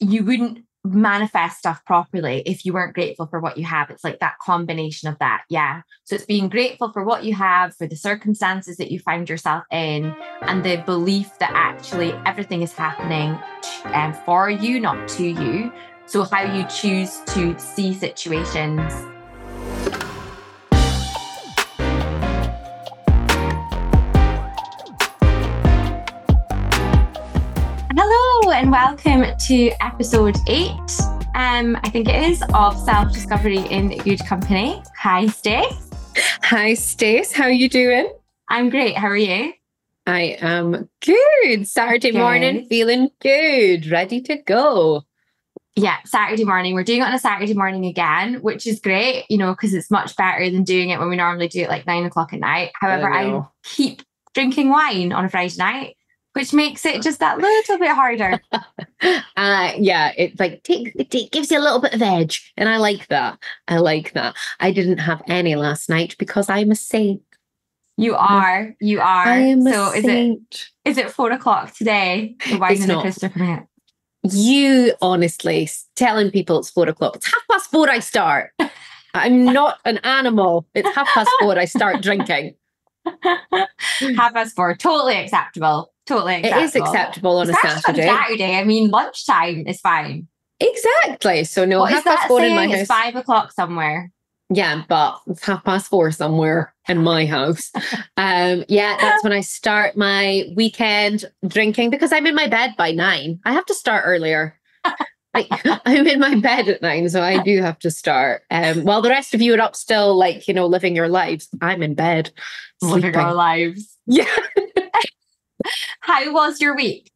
you wouldn't manifest stuff properly if you weren't grateful for what you have. It's like that combination of that. Yeah. So it's being grateful for what you have, for the circumstances that you find yourself in, and the belief that actually everything is happening um, for you, not to you. So how you choose to see situations and welcome to episode eight. Um, I think it is of self discovery in good company. Hi, Stace. Hi, Stace. How are you doing? I'm great. How are you? I am good. Saturday good. morning, feeling good, ready to go. Yeah, Saturday morning. We're doing it on a Saturday morning again, which is great, you know, because it's much better than doing it when we normally do it like nine o'clock at night. However, I, I keep drinking wine on a Friday night which makes it just that little bit harder. uh, yeah, it like take, it gives you a little bit of edge, and I like that. I like that. I didn't have any last night because I'm a saint. You are, you are. I am so is saint. it is it four o'clock today? And the crystal coming. You honestly telling people it's four o'clock. It's half past four. I start. I'm not an animal. It's half past four. I start drinking. half past four, totally acceptable. Totally acceptable. It is acceptable on Especially a Saturday. On Saturday. I mean, lunchtime is fine. Exactly. So no, what half past four in my house. It's five o'clock somewhere. Yeah, but it's half past four somewhere in my house. um, yeah, that's when I start my weekend drinking because I'm in my bed by nine. I have to start earlier. like I'm in my bed at nine, so I do have to start. Um, while the rest of you are up still, like you know, living your lives, I'm in bed, living our lives. Yeah. How was your week?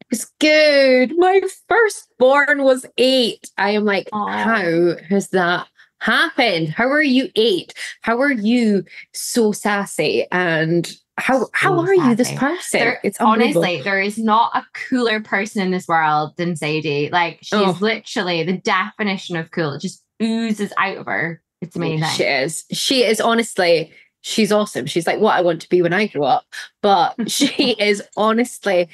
It was good. My firstborn was eight. I am like, Aww. how has that happened? How are you eight? How are you so sassy? And how how so are sassy. you this person? There, it's honestly there is not a cooler person in this world than Sadie. Like she's oh. literally the definition of cool. It just oozes out of her. It's amazing. She is. She is honestly she's awesome. She's like what I want to be when I grow up. But she is honestly,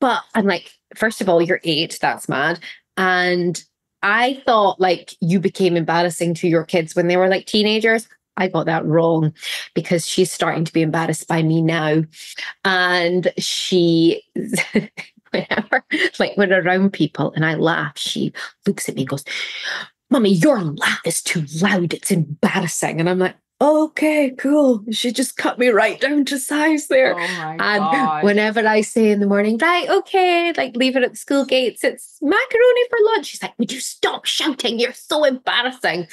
but I'm like, first of all, you're eight. That's mad. And I thought like you became embarrassing to your kids when they were like teenagers. I got that wrong because she's starting to be embarrassed by me now. And she, whenever, like, when around people and I laugh, she looks at me and goes, Mummy, your laugh is too loud. It's embarrassing. And I'm like, okay, cool. She just cut me right down to size there. Oh and God. whenever I say in the morning, right, okay, like leave it at the school gates, it's macaroni for lunch. She's like, would you stop shouting? You're so embarrassing.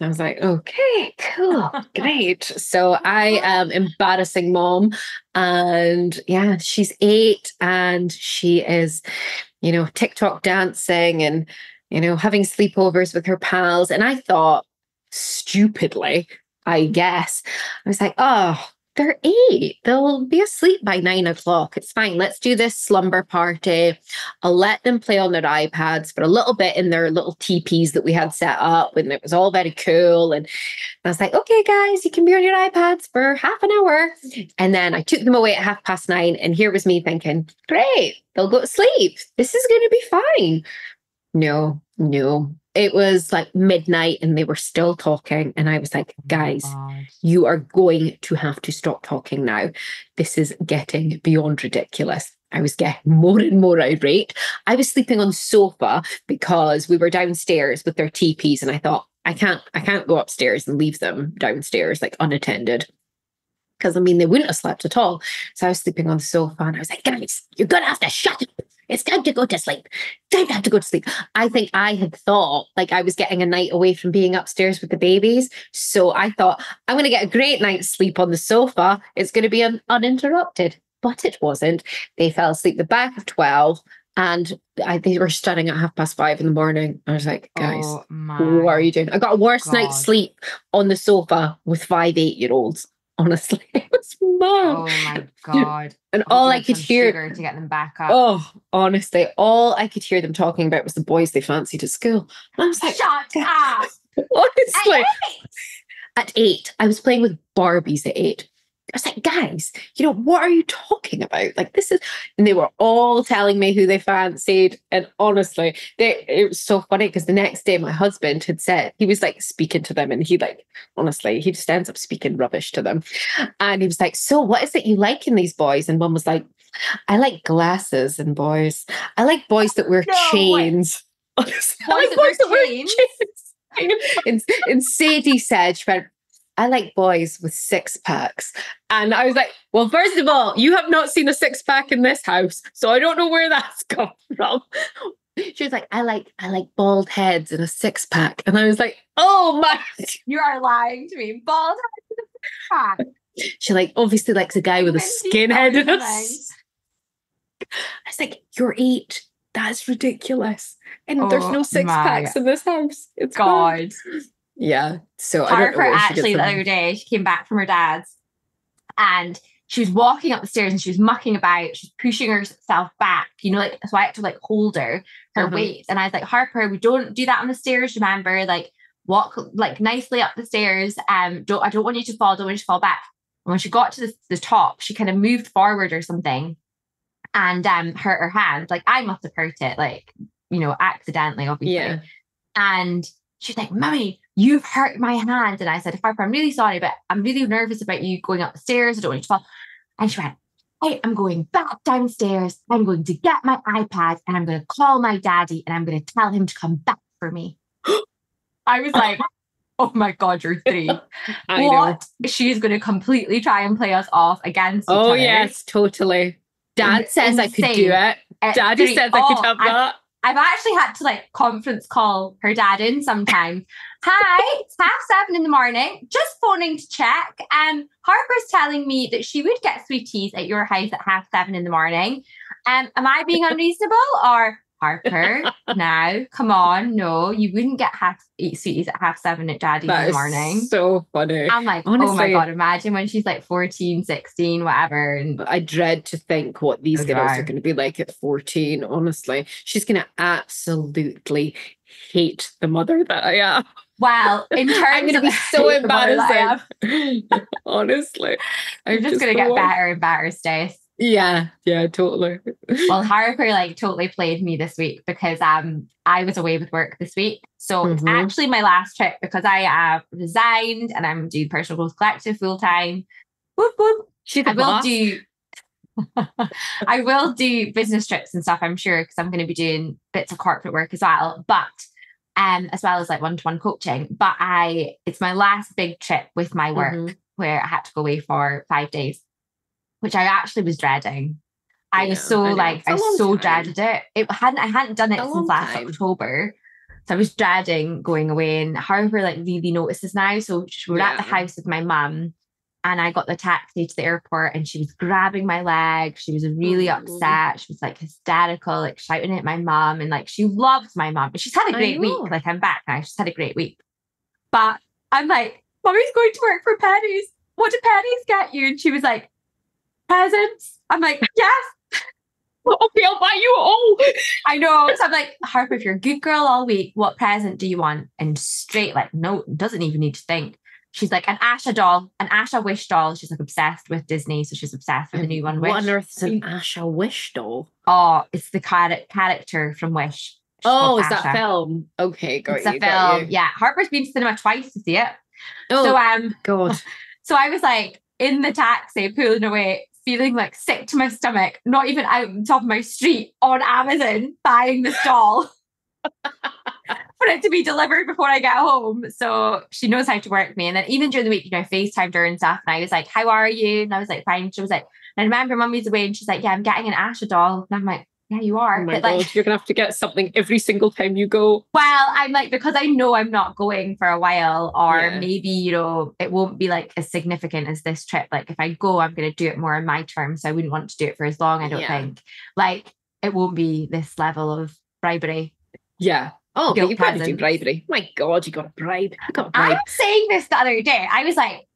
I was like, okay, cool, great. So I am embarrassing mom. And yeah, she's eight and she is, you know, TikTok dancing and, you know, having sleepovers with her pals. And I thought, stupidly, I guess. I was like, oh, they're eight. They'll be asleep by nine o'clock. It's fine. Let's do this slumber party. I'll let them play on their iPads for a little bit in their little teepees that we had set up, and it was all very cool. And I was like, okay, guys, you can be on your iPads for half an hour. And then I took them away at half past nine, and here was me thinking, great, they'll go to sleep. This is going to be fine. No, no, it was like midnight and they were still talking. And I was like, oh guys, oh you are going to have to stop talking now. This is getting beyond ridiculous. I was getting more and more irate. I was sleeping on sofa because we were downstairs with their teepees, and I thought, I can't, I can't go upstairs and leave them downstairs like unattended. Because I mean, they wouldn't have slept at all. So I was sleeping on the sofa and I was like, guys, you're gonna have to shut up it's time to go to sleep. Time to have to go to sleep. I think I had thought like I was getting a night away from being upstairs with the babies. So I thought I'm going to get a great night's sleep on the sofa. It's going to be un- uninterrupted. But it wasn't. They fell asleep the back of 12 and I, they were starting at half past five in the morning. I was like, oh guys, oh what are you doing? I got a worse God. night's sleep on the sofa with five eight year olds honestly. It was mad. Oh my god. And all I could hear to get them back up. Oh, honestly, all I could hear them talking about was the boys they fancied at school. And I was like, Shut up. honestly. At eight. at eight. I was playing with Barbies at eight. I was like, guys, you know, what are you talking about? Like, this is, and they were all telling me who they fancied. And honestly, they, it was so funny because the next day my husband had said, he was like speaking to them and he, like, honestly, he just ends up speaking rubbish to them. And he was like, So, what is it you like in these boys? And one was like, I like glasses and boys. I like boys that wear No chains. Honestly, I like Boys that wear chains? chains. and, and Sadie said, she went, I like boys with six packs. And I was like, well, first of all, you have not seen a six pack in this house. So I don't know where that's come from. She was like, I like, I like bald heads and a six pack. And I was like, oh my. You are lying to me. Bald head. She like obviously likes a guy with a skinhead and a I was like, you're eight. That's ridiculous. And there's Oh no six packs in this house. It's. God. Yeah. So I don't know Harper where she gets actually the other day, she came back from her dad's and she was walking up the stairs and she was mucking about. She's pushing herself back, you know, like so I had to like hold her, her Mhm. weight. And I was like, Harper, we don't do that on the stairs, remember? Like walk like nicely up the stairs. Um, don't I don't want you to fall, don't want you to fall back. And when she got to the, the top, she kind of moved forward or something and um hurt her hand. Like I must have hurt it, like, you know, accidentally, obviously. Yeah. And she's like, Mummy, you've hurt my hand. And I said, Harper, I'm really sorry, but I'm really nervous about you going up the stairs. I don't want you to fall. And she went, I am going back downstairs. I'm going to get my iPad and I'm going to call my daddy and I'm going to tell him to come back for me. I was like, oh my God, you're three. I know. what? She's going to completely try and play us off against each Oh yes, totally. Dad Ins- says I could do it. At Daddy three. says I could Oh, have I- that. I've actually had to like conference call her dad in sometimes. Hi, it's half seven in the morning. Just phoning to check. Um, Harper's telling me that she would get sweeties at your house at half seven in the morning. Um, am I being unreasonable or Harper? now, come on, no, you wouldn't get half eat sweeties at half seven at daddy's in That the is morning. so funny. I'm like, oh my god, imagine when she's like 14, 16, whatever. And I dread to think what these girls are going to be like at 14. Honestly, she's going to absolutely hate the mother that I am. well, in terms I'm going to of be so the mother that I am. Honestly, I'm just, gonna the get better and better, Stace. Yeah, yeah, totally. well harper like totally played me this week because um i was away with work this week so it's Mhm. actually my last trip because i have resigned and i'm doing personal growth collective full time whoop whoop She's i will boss. do i will do business trips and stuff i'm sure because i'm going to be doing bits of corporate work as well but um as well as like one-to-one coaching but i it's my last big trip with my work Mhm. where i had to go away for five days which i actually was dreading I was so I like I so time. dreaded it. It hadn't I hadn't done it since last time. October. So I was dreading going away. And Harper like really notices now. So we we're at the house with my mum and I got the taxi to the airport and she was grabbing my leg. She was really upset. She was like hysterical, like shouting at my mum. And like she loves my mum. But she's had a great week. Like I'm back now. She's had a great week. But I'm like, Mummy's going to work for pennies. What do pennies get you? And she was like, presents. I'm like, yes. Okay, I'll buy you all. I know. So I'm like, Harper, if you're a good girl all week, what present do you want? And straight, like, no, doesn't even need to think. She's like, an Asha doll, an Asha wish doll. She's like obsessed with Disney. So she's obsessed with the new one, Wish. What on earth is an Asha Wish doll? Oh, it's the char- character from Wish. She's Oh, called is that Asha. film? Okay, got It's you. a got film. you. Yeah. Harper's been to cinema twice to see it. Oh, So um, God. so I was like in the taxi, pulling away, feeling like sick to my stomach, not even out on top of my street on Amazon, buying this doll for it to be delivered before I get home. So she knows how to work me. And then even during the week, you know, I FaceTimed her and stuff. And I was like, How are you? And I was like, Fine. She was like, I remember mummy's away and she's like, Yeah, I'm getting an Asha doll. And I'm like, Yeah, you are. Oh my But God, like, you're going to have to get something every single time you go. well, I'm like, because I know I'm not going for a while, or Yeah. maybe, you know, it won't be like as significant as this trip. Like, if I go, I'm going to do it more on my terms. So I wouldn't want to do it for as long, I don't Yeah. think. Like, it won't be this level of bribery. Yeah. Oh, but you probably do bribery. My God, you got a bribe. You got a I'm bribe. saying this the other day. I was like,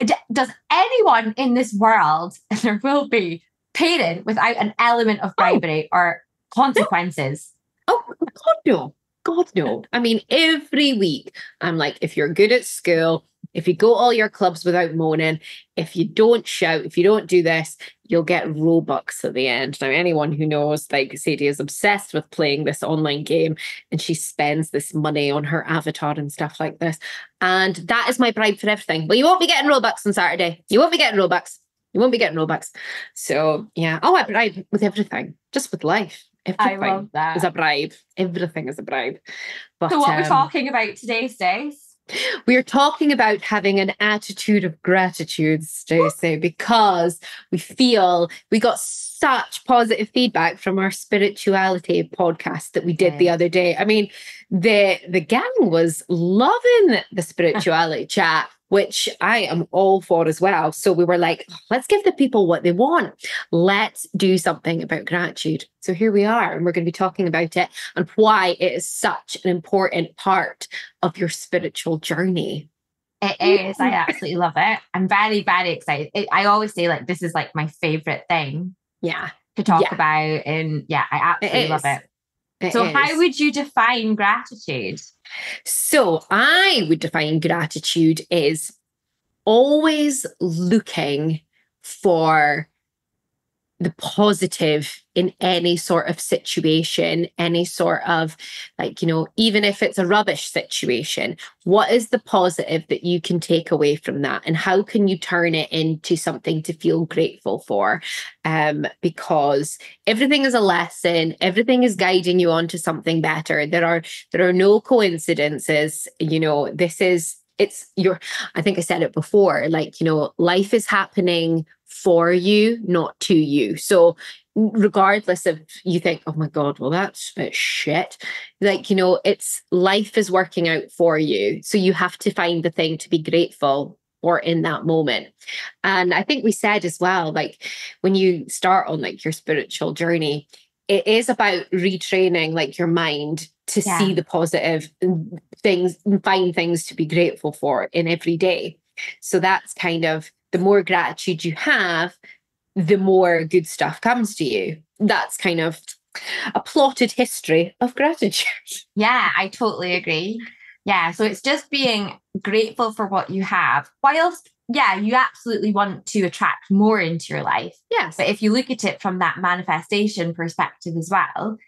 "D- does anyone in this world, and there will be, paid without an element of oh. bribery or consequences? Oh, oh, God, no. God, no. I mean, every week, I'm like, if you're good at school, if you go all your clubs without moaning, if you don't shout, if you don't do this, you'll get Robux at the end. Now, anyone who knows, like Sadie is obsessed with playing this online game and she spends this money on her avatar and stuff like this. And that is my bribe for everything. But you won't be getting Robux on Saturday. You won't be getting Robux. You won't be getting Robux. So yeah. Oh, I bribe with everything, just with life. Everything I love that. is a bribe. Everything is a bribe. But, so what we're um, talking about today, Stace? we're talking about having an attitude of gratitude, Stacey, because we feel we got such positive feedback from our spirituality podcast that we did the other day. I mean, the the gang was loving the spirituality chat, which I am all for as well. So we were like, let's give the people what they want. Let's do something about gratitude. So here we are, and we're going to be talking about it and why it is such an important part of your spiritual journey. It is. I absolutely love it. I'm very, very excited. It, I always say like this is like my favorite thing Yeah. to talk Yeah. about, and yeah, I absolutely love it. It So, is. how would you define gratitude? So I would define gratitude is always looking for the positive in any sort of situation, any sort of like, you know, even if it's a rubbish situation, what is the positive that you can take away from that? And how can you turn it into something to feel grateful for? Um, because everything is a lesson, everything is guiding you onto something better. There are there are no coincidences, you know, this is it's your I think I said it before, like, you know, life is happening for you, not to you. So regardless of you think, oh my God, well, that's a bit shit. Like, you know, it's life is working out for you. So you have to find the thing to be grateful for in that moment. And I think we said as well, like when you start on like your spiritual journey, it is about retraining like your mind to Yeah. see the positive things and find things to be grateful for in every day. So that's kind of the more gratitude you have, the more good stuff comes to you. That's kind of a plotted history of gratitude. Yeah, I totally agree. Yeah, so it's just being grateful for what you have, whilst, yeah, you absolutely want to attract more into your life. Yes. But if you look at it from that manifestation perspective as well,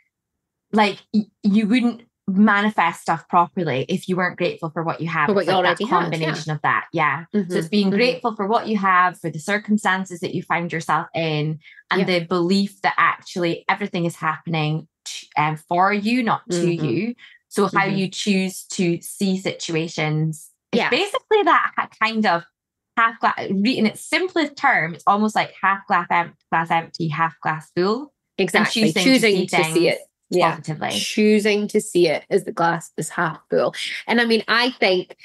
like y- you wouldn't manifest stuff properly if you weren't grateful for what you have. For what It's you like already have, yeah. combination of that. Yeah. So Mhm, it's being mhm. grateful for what you have, for the circumstances that you find yourself in, and the belief that actually everything is happening t- um, for you, not to Mhm. you. So how Mhm. you choose to see situations, it's Yeah. basically that kind of half glass. In its simplest term, it's almost like half glass, em- glass empty, half glass full. Exactly. choosing to Choosing see to see it. Yeah. Positively. choosing to see it as the glass is half full. And I mean, I think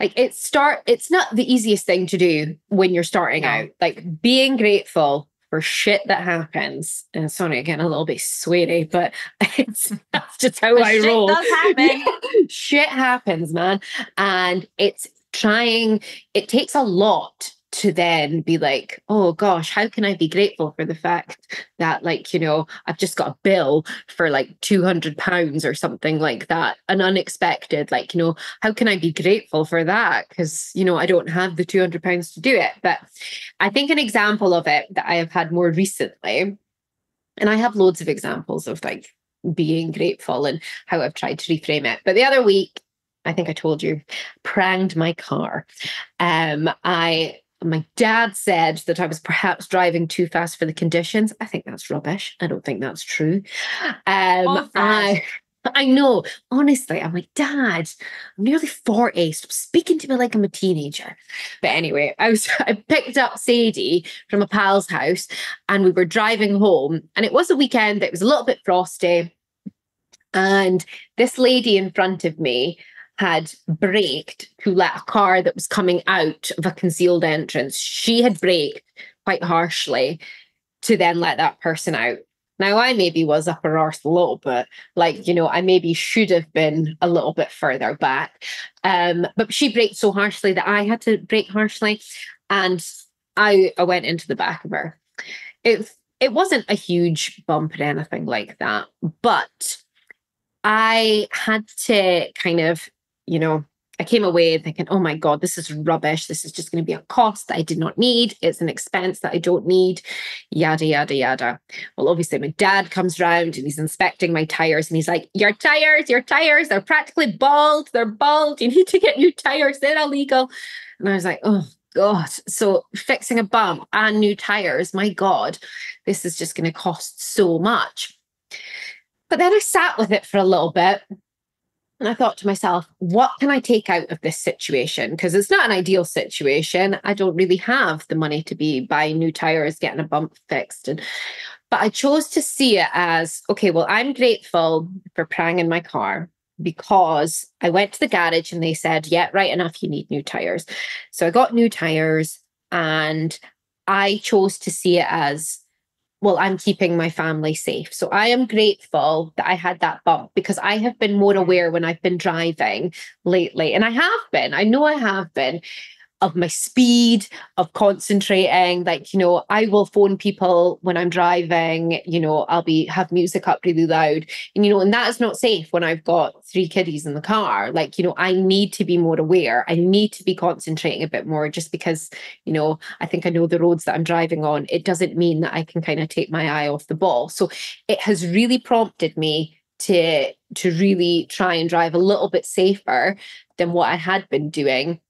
like it start it's not the easiest thing to do when you're starting No. out. Like being grateful for shit that happens. And sorry, again, a little bit sweary, but it's that's just how I shit roll. does happen. shit happens, man. And it's trying, it takes a lot to then be like, oh gosh, how can I be grateful for the fact that, like, you know, I've just got a bill for like 200 pounds or something like that, an unexpected, like, you know, how can I be grateful for that? Because, you know, I don't have the 200 pounds to do it. But I think an example of it that I have had more recently, and I have loads of examples of like being grateful and how I've tried to reframe it. But the other week, I think I told you, pranged my car. Um, I my dad said that I was perhaps driving too fast for the conditions. I think that's rubbish. I don't think that's true. Um, I I know. Honestly, I'm like, Dad, I'm nearly 40. Stop speaking to me like I'm a teenager. But anyway, I was I picked up Sadie from a pal's house and we were driving home. And it was a weekend, it was a little bit frosty. And this lady in front of me had braked to let a car that was coming out of a concealed entrance. She had braked quite harshly to then let that person out. Now, I maybe was up her arse a little bit, like, you know, I maybe should have been a little bit further back. Um, but she braked so harshly that I had to brake harshly. And I, I went into the back of her. It, it wasn't a huge bump or anything like that, but I had to kind of, you know, I came away thinking, oh my God, this is rubbish. This is just going to be a cost that I did not need. It's an expense that I don't need, yada, yada, yada. Well, obviously, my dad comes round and he's inspecting my tires and he's like, Your tires, your tires, they're practically bald. They're bald. You need to get new tires. They're illegal. And I was like, Oh, God. So fixing a bump and new tires, my God, this is just going to cost so much. But then I sat with it for a little bit and I thought to myself, what can I take out of this situation? Because it's not an ideal situation. I don't really have the money to be buying new tires, getting a bump fixed. And but I chose to see it as okay, well, I'm grateful for prang in my car because I went to the garage and they said, yeah, right enough, you need new tires. So I got new tires and I chose to see it as well, I'm keeping my family safe. So I am grateful that I had that bump because I have been more mm. aware when I've been driving lately. And I have been, I know I have been of my speed of concentrating. Like you know i will phone people when i'm driving you know i'll be have music up really loud. And you know and that is not safe when i've got three kiddies in the car. Like you know i need to be more aware. I need to be concentrating a bit more just because you know i think i know the roads that i'm driving on. It doesn't mean that i can kind of take my eye off the ball. So it has really prompted me to to really try and drive a little bit safer than what i had been doing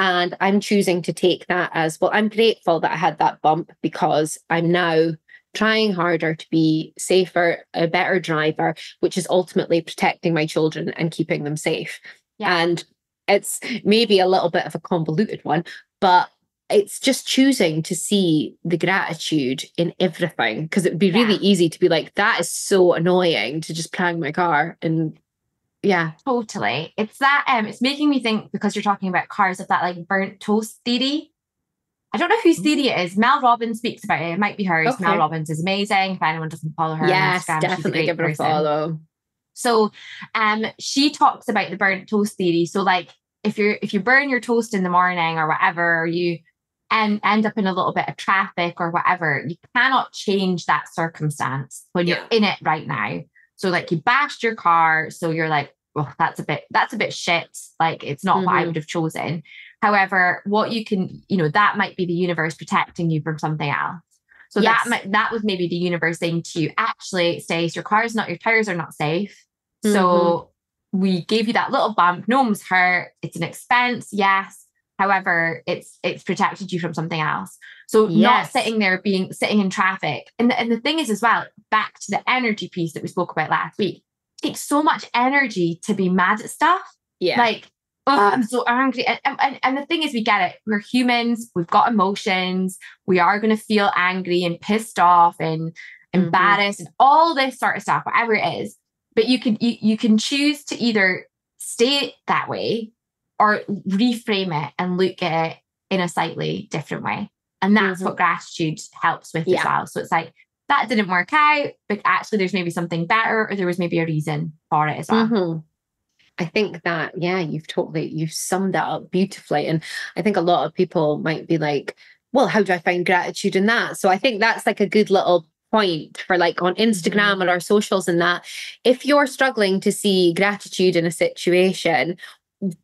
and I'm choosing to take that as well. I'm grateful that I had that bump because I'm now trying harder to be safer, a better driver, which is ultimately protecting my children and keeping them safe. Yeah. And it's maybe a little bit of a convoluted one, but it's just choosing to see the gratitude in everything because it would be yeah. really easy to be like, that is so annoying to just prang my car and yeah. Totally. It's that um it's making me think because you're talking about cars of that like burnt toast theory. I don't know whose mm. theory it is. Mel Robbins speaks about it. It might be hers. Okay. Mel Robbins is amazing. If anyone doesn't follow her, yes, Instagram, definitely give her a follow. So, um, she talks about the burnt toast theory. So, like, if you're if you burn your toast in the morning or whatever, or you and end up in a little bit of traffic or whatever, you cannot change that circumstance when you're in it right now. So like you bashed your car, so you're like, well, that's a bit that's a bit shit. Like it's not mm-hmm. what I mm-hmm. would have chosen. However, what you can, you know, that might be the universe protecting you from something else. So yes. that might that was maybe the universe saying to you, actually, Stace, your car's not your tires are not safe. Mm-hmm. So we gave you that little bump. No one was hurt. It's an expense, yes. However, it's it's protected you from something else. So yes. not sitting there being sitting in traffic. And the, and the thing is as well, back to the energy piece that we spoke about last week. It takes so much energy to be mad at stuff. Yeah. Like, oh, I'm so angry. And, and, and the thing is, we get it. We're humans. We've got emotions. We are going to feel angry and pissed off and mm-hmm. embarrassed mm-hmm. and all this sort of stuff, whatever it is. But you can you, you can choose to either stay that way or reframe it and look at it in a slightly different way. And that's mm-hmm. what gratitude helps with yeah. as well. So it's like, that didn't work out, but actually there's maybe something better or there was maybe a reason for it as well. Mm-hmm. I think that, yeah, you've totally, you've summed that up beautifully. And I think a lot of people might be like, well, how do I find gratitude in that? So I think that's like a good little point for like on Instagram mm-hmm. or our socials and that. If you're struggling to see gratitude in a situation,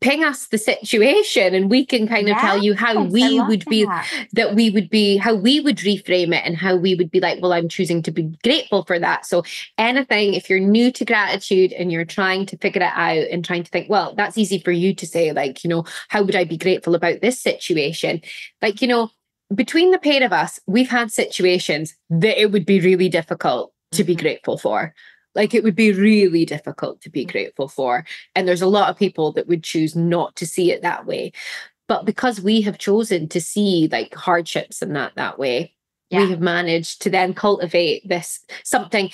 ping us the situation and we can kind of tell you how we would be that. we would be how we would reframe it and how we would be like well i'm choosing to be grateful for that so anything if you're new to gratitude and you're trying to figure it out and trying to think well that's easy for you to say like you know how would i be grateful about this situation like you know between the pair of us we've had situations that it would be really difficult to be mm-hmm. grateful for like it would be really difficult to be mm. grateful for. And there's a lot of people that would choose not to see it that way. But because we have chosen to see like hardships and that that way, yeah. we have managed to then cultivate this something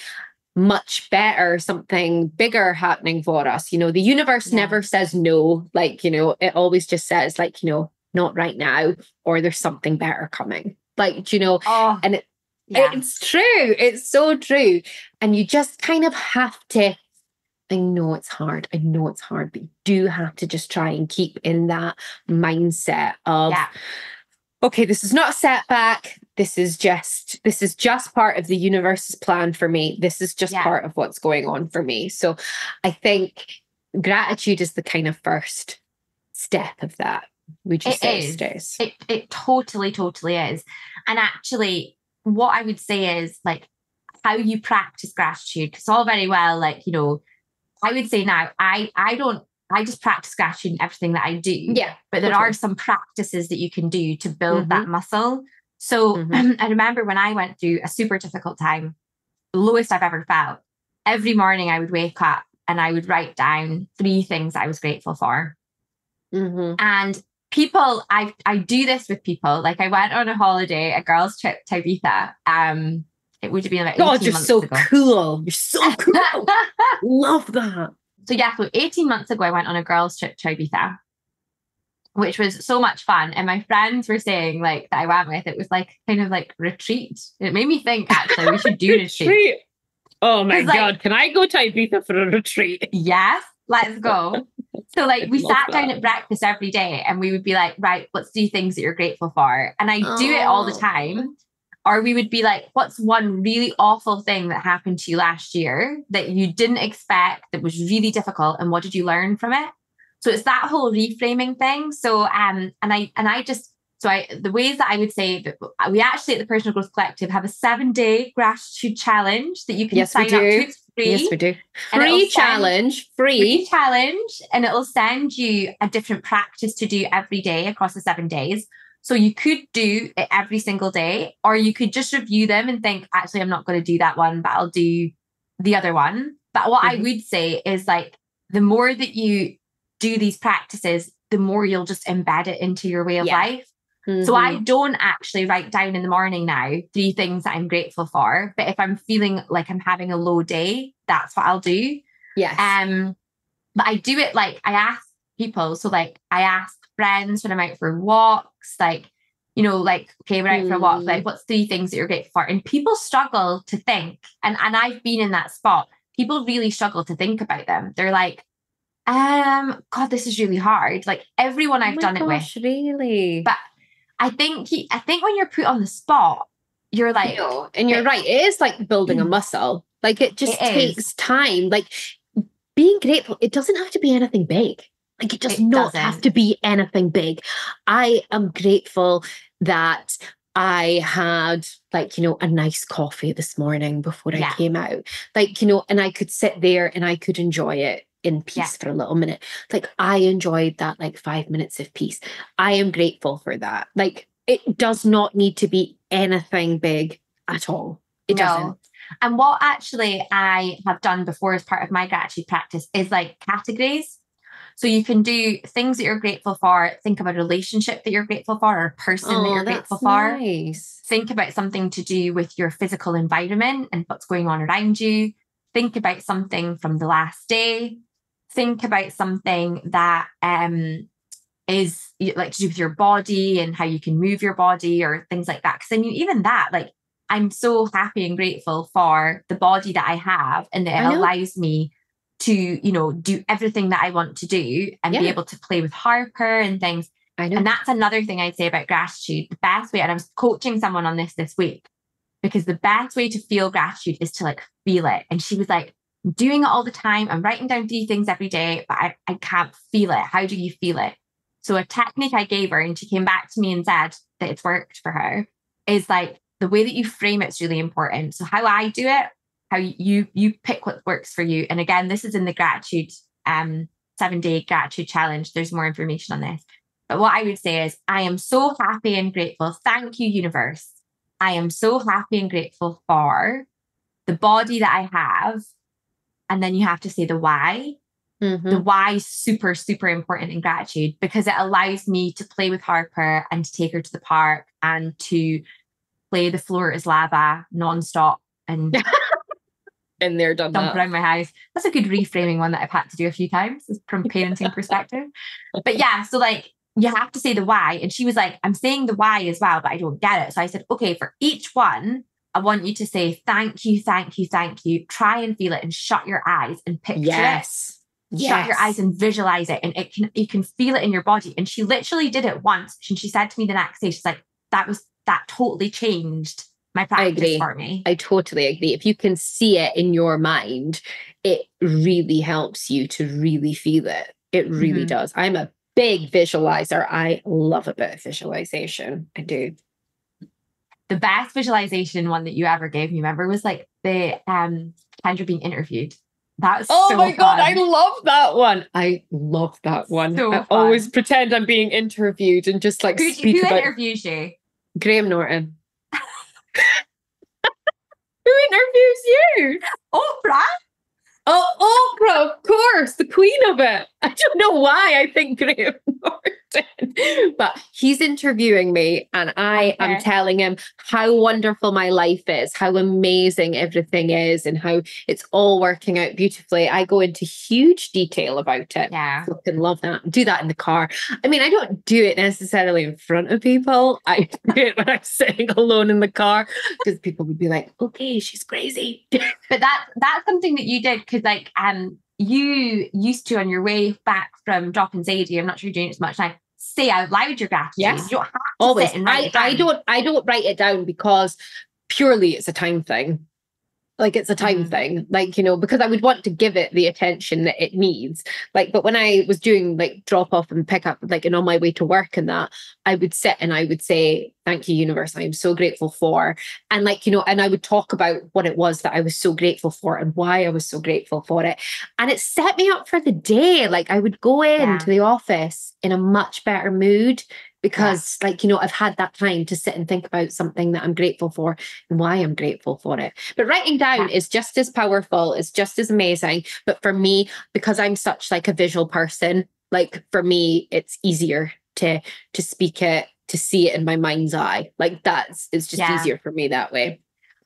much better, something bigger happening for us. You know, the universe yeah. never says no. Like, you know, it always just says, like, you know, not right now, or there's something better coming. Like, you know, oh. and it yeah. It's true. It's so true. And you just kind of have to. I know it's hard. I know it's hard, but you do have to just try and keep in that mindset of, yeah. okay, this is not a setback. This is just this is just part of the universe's plan for me. This is just yeah. part of what's going on for me. So I think gratitude is the kind of first step of that. Would you It say, is. It it totally, totally is. And actually, what I would say is like how you practice gratitude. Because all very well, like, you know, I would say now, I I don't I just practice gratitude in everything that I do. Yeah. But there are some practices that you can do to build that muscle. So Mhm. I remember when I went through a super difficult time, the lowest I've ever felt. Every morning I would wake up and I would write down three things I was grateful for. Mhm. And people, I I do this with people. Like I went on a holiday, a girls' trip to Ibiza. Um, it would have been about 18 God, you're so ago. cool. You're so cool. Love that. so yeah, so 18 months ago, I went on a girls' trip to Ibiza, which was so much fun. And my friends were saying like that I went with, it was like kind of like retreat. It made me think actually we should do retreat. Retreat. Oh my 'Cause, like- God. Can I go to Ibiza for a retreat? Yes, let's go. So like we Love sat down that. at breakfast every day and we would be like, right, let's do things that you're grateful for. And I do it all the Oh. time. Or we would be like, what's one really awful thing that happened to you last year that you didn't expect that was really difficult and what did you learn from it? So it's that whole reframing thing. So um and I and I just so I the ways that I would say that we actually at the Personal Growth Collective have a seven day gratitude challenge that you can Yes, sign up to. It's free Yes, we do. Free send- challenge. free Free. challenge and it'll send you a different practice to do every day across the seven days. So you could do it every single day, or you could just review them and think, actually, I'm not going to do that one, but I'll do the other one. But what I Mhm. would say is like the more that you do these practices, the more you'll just embed it into your way of Yeah. life. So I Mhm. don't actually write down in the morning now three things that I'm grateful for. But if I'm feeling like I'm having a low day, that's what I'll do. Yes. Um, but I do it like I ask people. So like I ask friends when I'm out for walks, like, you know, like, okay, we're out for a walk, Mm. like what's three things that you're grateful for? And people struggle to think. And and I've been in that spot. People really struggle to think about them. They're like, um, God, this is really hard. Like everyone Oh I've my done it with. Really? But I think he, I think when you're put on the spot, you're like, No, and you're right. It is like building a Mm. muscle. Like it just It is. takes time. Like being grateful, it doesn't have to be anything big. Like it does It not have doesn't. to be anything big. I am grateful that I had like, you know, a nice coffee this morning before Yeah. I came out. Like, you know, and I could sit there and I could enjoy it in peace Yeah. for a little minute. Like I enjoyed that like five minutes of peace. I am grateful for that. Like it does not need to be anything big at all. It No. doesn't. And what actually I have done before as part of my gratitude practice is like categories. So you can do things that you're grateful for, think of a relationship that you're grateful for, or a person that Oh, you're grateful for. nice. Think about something to do with your physical environment and what's going on around you. Think about something from the last day. Think about something that um is like to do with your body and how you can move your body or things like that. Because I mean, even that, like I'm so happy and grateful for the body that I have and that it allows me to, you know, do everything that I want to do and be able to play with Harper and things. I know. And that's another thing I'd say about gratitude. The best way, and I was coaching someone on this this week, because the best way to feel gratitude is to like feel it. And she was like, doing it all the time. I'm writing down three things every day, but I, I can't feel it. How do you feel it? So a technique I gave her, and she came back to me and said that it's worked for her, is like the way that you frame it's really important. So how I do it, how you you pick what works for you. And again, this is in the gratitude um seven day gratitude challenge. There's more information on this. But what I would say is, I am so happy and grateful. Thank you, universe. I am so happy and grateful for the body that I have. And then you have to say the why. Mhm. The why is super, super important in gratitude because it allows me to play with Harper and to take her to the park and to play the floor is lava nonstop and Been there, done dump that. around my house. That's a good reframing one that I've had to do a few times from parenting perspective. But yeah, so like you have to say the why. And she was like, I'm saying the why as well, but I don't get it. So I said, okay, for each one, I want you to say thank you, thank you, thank you. Try and feel it and shut your eyes and picture Yes. it. Shut your eyes and visualize it. And it can you can feel it in your body. And she literally did it once. And she said to me the next day, she's like, that was that totally changed my practice agree. for me. I totally agree. If you can see it in your mind, it really helps you to really feel it. It really Mhm. does. I'm a big visualizer. I love a bit of visualization. I do. The best visualization one that you ever gave me, remember, was like the um kind of being interviewed. That's oh so my god, I love that one. I love that one. So I fun. always pretend I'm being interviewed and just like Who, speak who about interviews you? Graham Norton. Who interviews you? Oprah. Oh, Oprah, of course, the queen of it. I don't know why I think Graham Norton, but he's interviewing me, and I am telling him how wonderful my life is, how amazing everything is, and how it's all working out beautifully. I go into huge detail about it. Yeah. Fucking love that. Do that in the car. I mean, I don't do it necessarily in front of people. I do it when I'm sitting alone in the car because people would be like, okay, she's crazy. But that that's something that you did because like um you used to on your way back from dropping Sadie, I'm not sure you're doing it as much now, say out loud your gratitude. Yes. You don't have to Always. sit and write I, it I don't I don't write it down because purely it's a time thing. Like it's a time Mhm. thing. Like, you know, because I would want to give it the attention that it needs. Like, but when I was doing like drop off and pick up, like and on my way to work and that, I would sit and I would say, Thank you, universe. I am so grateful for. And like, you know, and I would talk about what it was that I was so grateful for and why I was so grateful for it. And it set me up for the day. Like I would go into Yeah. the office in a much better mood because like you know i've had that time to sit and think about something that i'm grateful for and why i'm grateful for it. But writing down Yeah. is just as powerful it's just as amazing. But for me because i'm such like a visual person like for me it's easier to to speak it to see it in my mind's eye. Like that's it's just Yeah. easier for me that way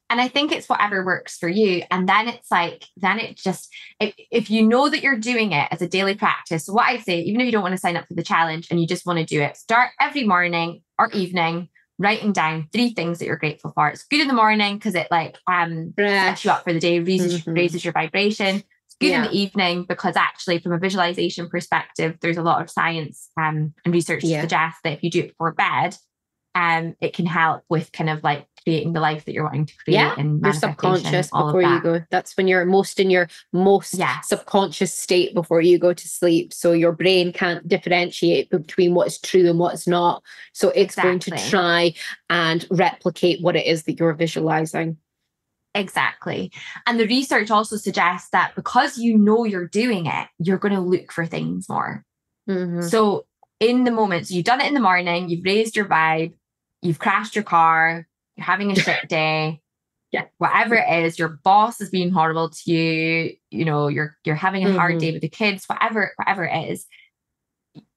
And I think it's whatever works for you. And then it's like, then it just, if, if you know that you're doing it as a daily practice, what I say, even if you don't want to sign up for the challenge and you just want to do it, start every morning or evening writing down three things that you're grateful for. It's good in the morning because it like um sets you up for the day, raises, Mhm. raises your vibration. It's good in the evening because actually, from a visualization perspective, there's a lot of science um, and research to Yeah. suggest that if you do it before bed, um, it can help with kind of like creating the life that you're wanting to create Yeah, and your subconscious before you go that's when you're most in your most Yeah. subconscious state before you go to sleep so your brain can't differentiate between what's true and what's not so it's going to try and replicate what it is that you're visualizing Exactly. And the research also suggests that because you know you're doing it, you're going to look for things more. Mhm. So in the moment, so you've done it in the morning, you've raised your vibe, you've crashed your car, you're having a shit day. Yeah. Whatever it is, your boss is being horrible to you, you know, you're you're having a hard Mhm. day with the kids, whatever, whatever it is.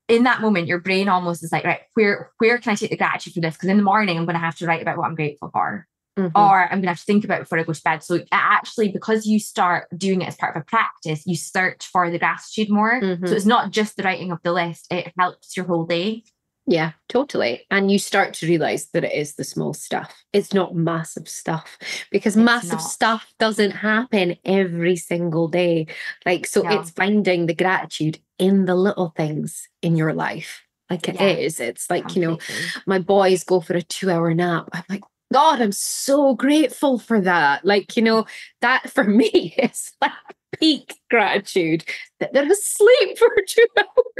In that moment, your brain almost is like, right, where where can I take the gratitude for this? Because in the morning, I'm going to have to write about what I'm grateful for Mhm. or I'm gonna have to think about it before I go to bed. So actually, because you start doing it as part of a practice, you search for the gratitude more. Mhm. So it's not just the writing of the list; it helps your whole day. Yeah totally and you start to realize that it is the small stuff it's not massive stuff because It's massive not. stuff doesn't happen every single day like so No. it's finding the gratitude in the little things in your life like it is. Yeah. it's like you know my boys go for a two hour nap. I'm like, God, I'm so grateful for that. Like, you know, that for me is like peak gratitude that they're asleep for two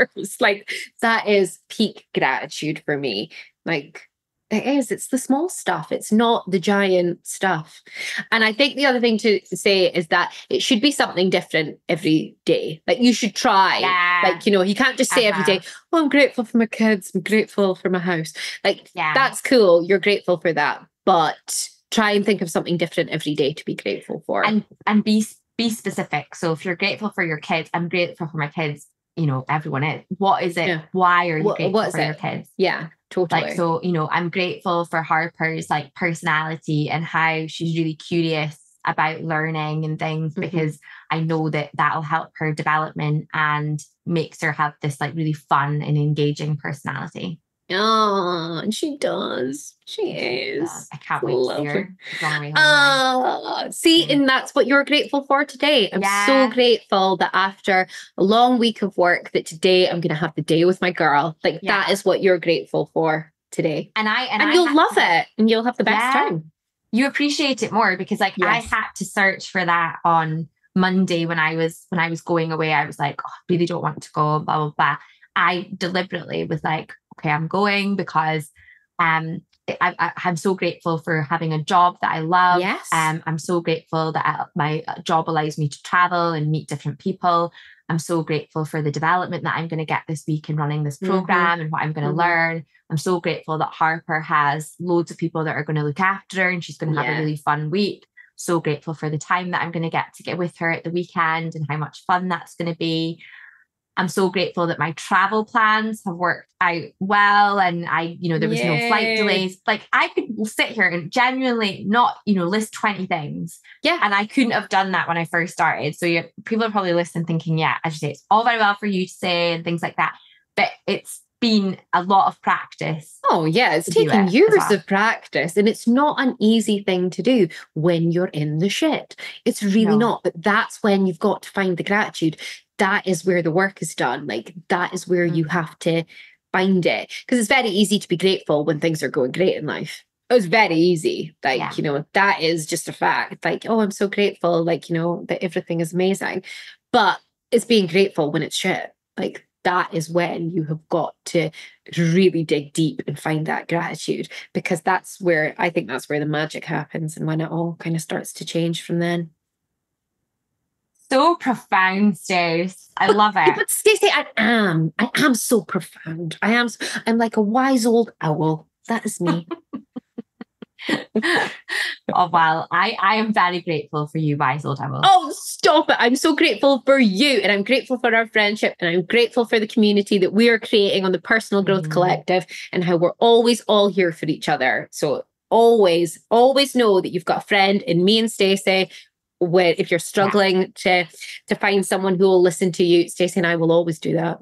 hours. Like, that is peak gratitude for me. Like, it is. It's the small stuff. It's not the giant stuff. And I think the other thing to say is that it should be something different every day. Like, you should try. Yeah. Like, you know, you can't just say every Uh-huh. day, oh, I'm grateful for my kids. I'm grateful for my house. Like, yeah. that's cool. You're grateful for that. But try and think of something different every day to be grateful for. and and be be specific. So if you're grateful for your kids, I'm grateful for my kids. You know, everyone is. What is it? Yeah. Why are you What- grateful what for your kids? yeah, totally. Like so, you know, I'm grateful for Harper's like personality and how she's really curious about learning and things Mhm. because I know that that'll help her development and makes her have this like really fun and engaging personality. Oh, and she does. She is. Uh, I can't wait to see her. Ah, see, Mm. and that's what you're grateful for today. I'm Yeah. so grateful that after a long week of work, that today I'm going to have the day with my girl. Like Yeah. that is what you're grateful for today, and I and, and, I you'll love to- it, and you'll have the best Yeah. time. you appreciate it more because like I had to search for that on Monday when I was when I was going away. I was like, oh, I really don't want to go, blah blah blah. I deliberately was like, okay, I'm going because um I, am so grateful for having a job that I love. Yes. Um, I'm so grateful that I, my uh, job allows me to travel and meet different people. I'm so grateful for the development that I'm going to get this week in running this mm-hmm. program mm-hmm. and what I'm going to mm-hmm. learn. I'm so grateful that Harper has loads of people that are going to look after her and she's going to have yeah. a really fun week. So grateful for the time that I'm going to get to get with her at the weekend and how much fun that's going to be. I'm so grateful that my travel plans have worked out well and I, you know, there was Yay. no flight delays. Like I could sit here and genuinely not, you know, list 20 things. Yeah. And I couldn't have done that when I first started. So you, people are probably listening thinking, yeah, as you say, it's all very well for you to say and things like that. But it's been a lot of practice. Oh, yeah. It's taken it years well. of practice and it's not an easy thing to do when you're in the shit. It's really no. not. But that's when you've got to find the gratitude that is where the work is done. Like that is where you mm. have to find it. Because it's very easy to be grateful when things are going great in life. It's very easy. Like, yeah. you know, that is just a fact. Like, oh, I'm so grateful, like, you know, that everything is amazing. But it's being grateful when it's shit. Like that is when you have got to really dig deep and find that gratitude because that's where I think that's where the magic happens and when it all kind of starts to change from then so profound, Stace. I love it. but Stacey, I am. I am so profound. I am. I'm like a wise old owl. That is me. oh well, I I am very grateful for you, wise old owl. Oh, stop it! I'm so grateful for you, and I'm grateful for our friendship, and I'm grateful for the community that we are creating on the Personal Growth mm. Collective, and how we're always all here for each other. So always, always know that you've got a friend in me and Stacey where if you're struggling yeah. to to find someone who will listen to you, Stacey and I will always do that.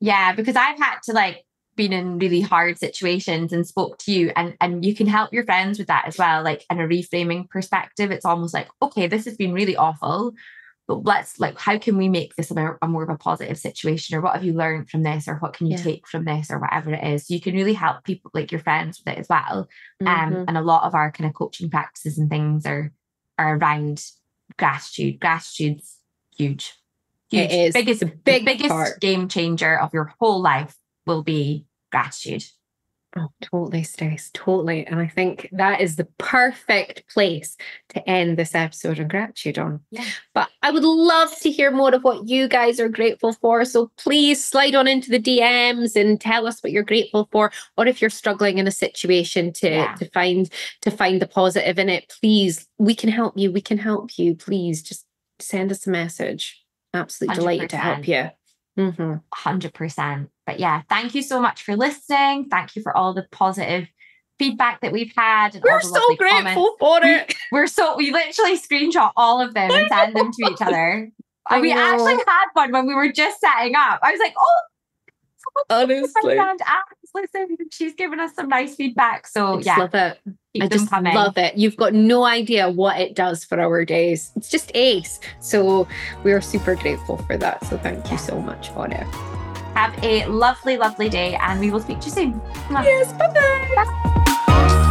Yeah, because I've had to like been in really hard situations and spoke to you and and you can help your friends with that as well like in a reframing perspective it's almost like okay this has been really awful but let's like how can we make this a more, a more of a positive situation or what have you learned from this or what can you yeah. take from this or whatever it is so you can really help people like your friends with it as well um, mm-hmm. um and a lot of our kind of coaching practices and things are are around gratitude. Gratitude's huge. huge. It is. Biggest, big biggest part. game changer of your whole life will be gratitude. Oh, totally, Stace. Totally. And I think that is the perfect place to end this episode of gratitude on. Yeah. But I would love to hear more of what you guys are grateful for. So please slide on into the DMs and tell us what you're grateful for. Or if you're struggling in a situation to, yeah. to find to find the positive in it, please, we can help you. We can help you. Please just send us a message. Absolutely 100%. delighted to help you. Mm-hmm. 100%. But yeah, thank you so much for listening. Thank you for all the positive feedback that we've had. we're so grateful comments. for it. We, are so, we literally screenshot all of them and send them to each other. And we actually had one when we were just setting up. I was like, oh, honestly. Listen, she's given us some nice feedback. So yeah, love it. I just coming. love it. You've got no idea what it does for our days. It's just ace. So we are super grateful for that. So thank you so much for it. Have a lovely, lovely day, and we will speak to you soon. Yes, bye bye